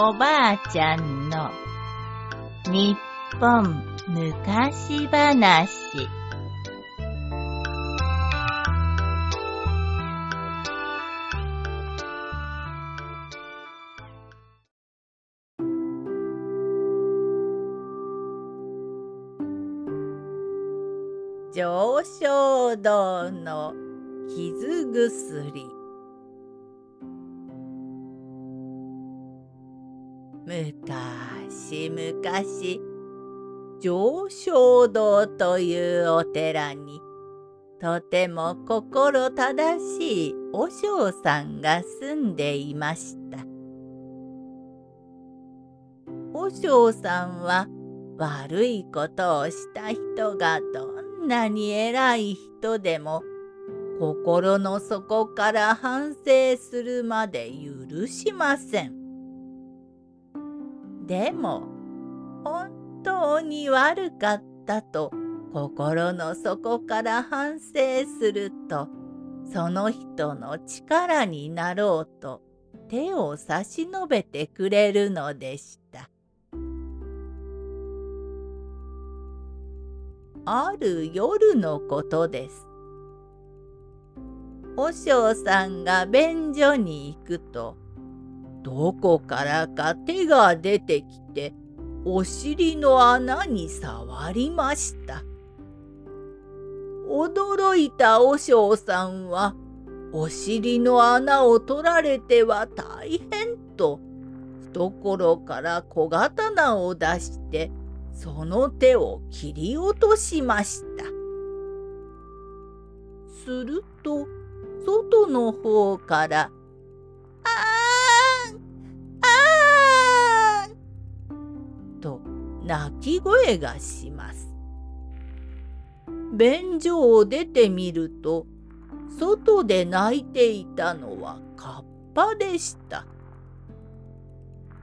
おばあちゃんの日本昔話。上昇堂の傷薬。むかしむかし上昇堂というお寺にとても心正しい和尚さんが住んでいました。和尚さんは悪いことをした人がどんなに偉い人でも心の底から反省するまで許しません。でも本当に悪かったと心の底から反省するとその人の力になろうと手を差し伸べてくれるのでした。ある夜のことです。和尚さんが便所に行くとどこからか手が出てきてお尻の穴に触りました。驚いた和尚さんはお尻の穴を取られては大変と懐から小刀を出してその手を切り落としました。すると外の方から「泣き声がします。便所を出てみると外で泣いていたのはカッパでした。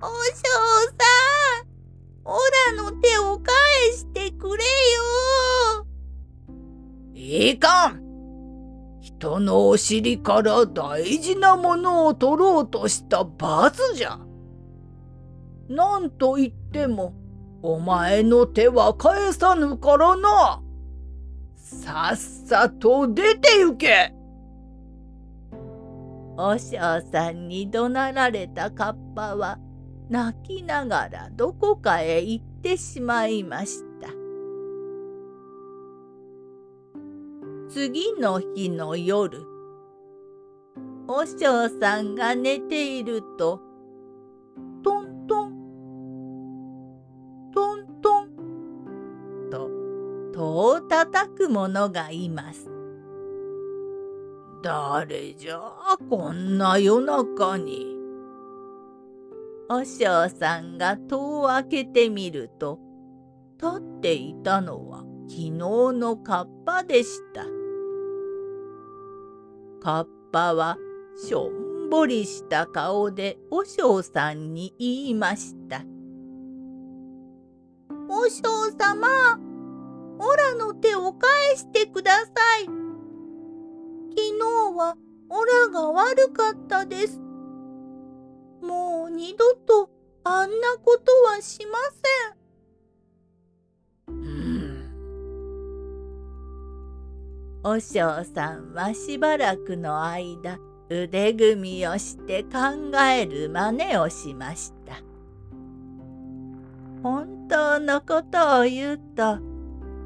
お嬢さんオラの手を返してくれよいいかん人のお尻から大事なものを取ろうとした罰じゃ。なんと言ってもお前の手は返さぬからな。さっさと出て行け。おしょうさんに怒鳴られたカッパは泣きながらどこかへ行ってしまいました。次の日の夜、おしょうさんが寝ていると、戸を叩く者がいます。誰じゃこんな夜中に。和尚さんが戸を開けてみると立っていたのは昨日のカッパでした。カッパはしょんぼりした顔で和尚さんに言いました。和尚様オラの手を返してください。昨日はオラが悪かったです。もう二度とあんなことはしません。うん。お尚さんはしばらくの間腕組みをして考える真似をしました。本当のことを言うと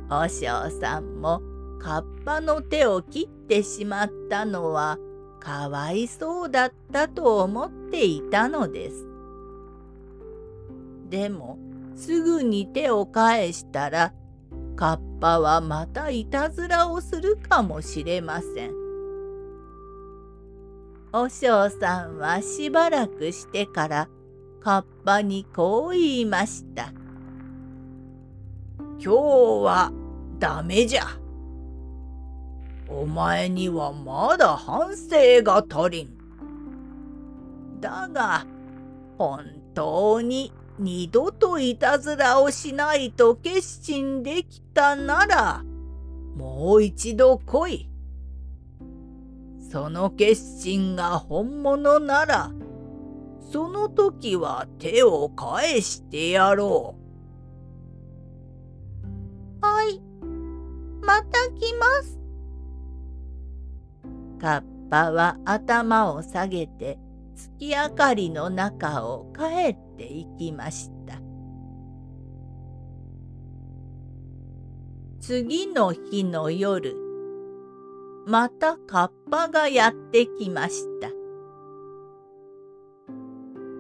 和尚さんもカッパの手を切ってしまったのはかわいそうだったと思っていたのです。でもすぐに手を返したらカッパはまたいたずらをするかもしれません。和尚さんはしばらくしてからカッパにこう言いました。今日はダメじゃ。お前にはまだ反省が足りん。だが、本当に二度といたずらをしないと決心できたなら、もう一度来い。その決心が本物なら、その時は手を返してやろう。また来ます。カッパは頭を下げて月明かりの中を帰っていきました。次の日の夜、またカッパがやってきました。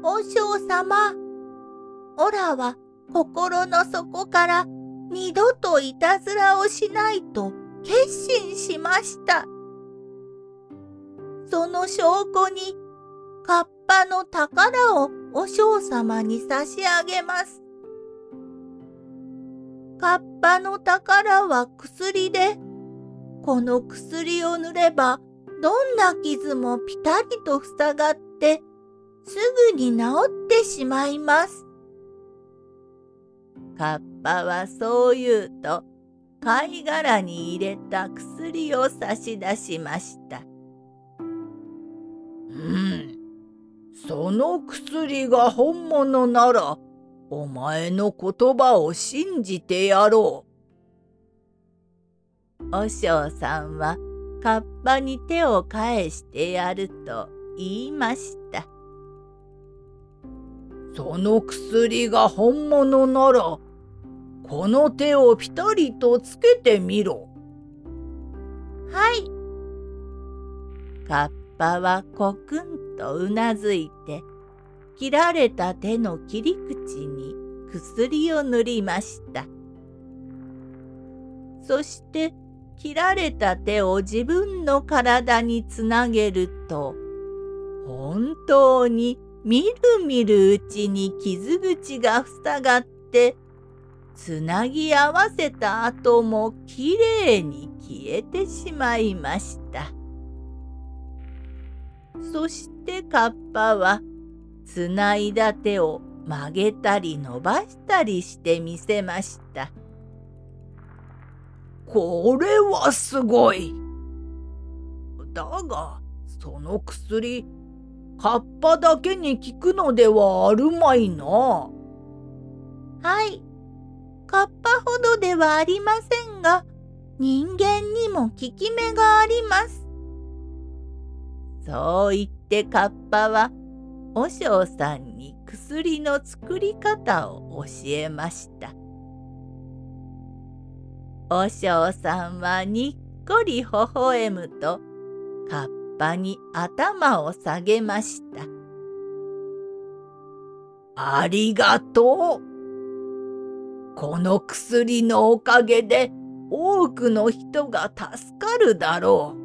和尚様、オラは心の底から二度といたずらをしないと決心しました。その証拠に、カッパの宝をお嬢様に差し上げます。カッパの宝は薬で、この薬を塗れば、どんな傷もピタリと塞がって、すぐに治ってしまいます。カッパはそう言うと、貝殻に入れた薬を差し出しました。うん。その薬が本物なら、お前の言葉を信じてやろう。お尚さんはカッパに手を返してやると言いました。その薬が本物なら、この手をぴたりとつけてみろ。はい。カッパはコクンとうなずいて切られた手の切り口に薬を塗りましたそして切られた手を自分の体につなげると本当にみるみるうちに傷口が塞がってつなぎ合わせた後もきれいに消えてしまいました。そしてカッパはつないだ手を曲げたり伸ばしたりしてみせました。これはすごい。だがその薬カッパだけに効くのではあるまいな。はい。カッパほどではありませんが人間にも効き目があります。そう言ってカッパは和尚さんに薬の作り方を教えました。和尚さんはにっこり微笑むとカッパに頭を下げました。ありがとう。この薬のおかげで多くの人が助かるだろ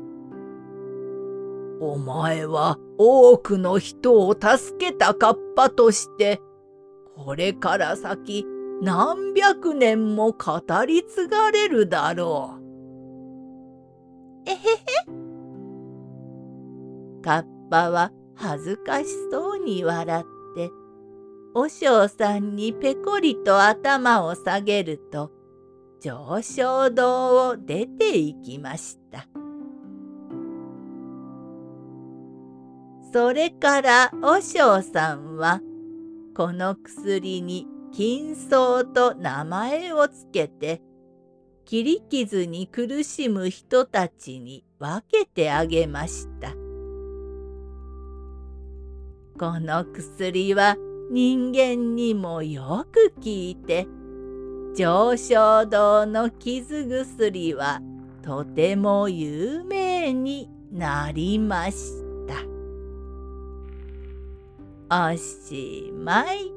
う。お前は多くの人を助けたカッパとして、これから先何百年も語り継がれるだろう。えへへ。カッパは恥ずかしそうに笑って、和尚さんにぺこりと頭を下げると、上昇堂を出て行きました。それから和尚さんはこの薬に金草と名前をつけて切り傷に苦しむ人たちに分けてあげました。この薬は人間にもよく効いて上昇堂の傷薬はとても有名になりました。おしまい。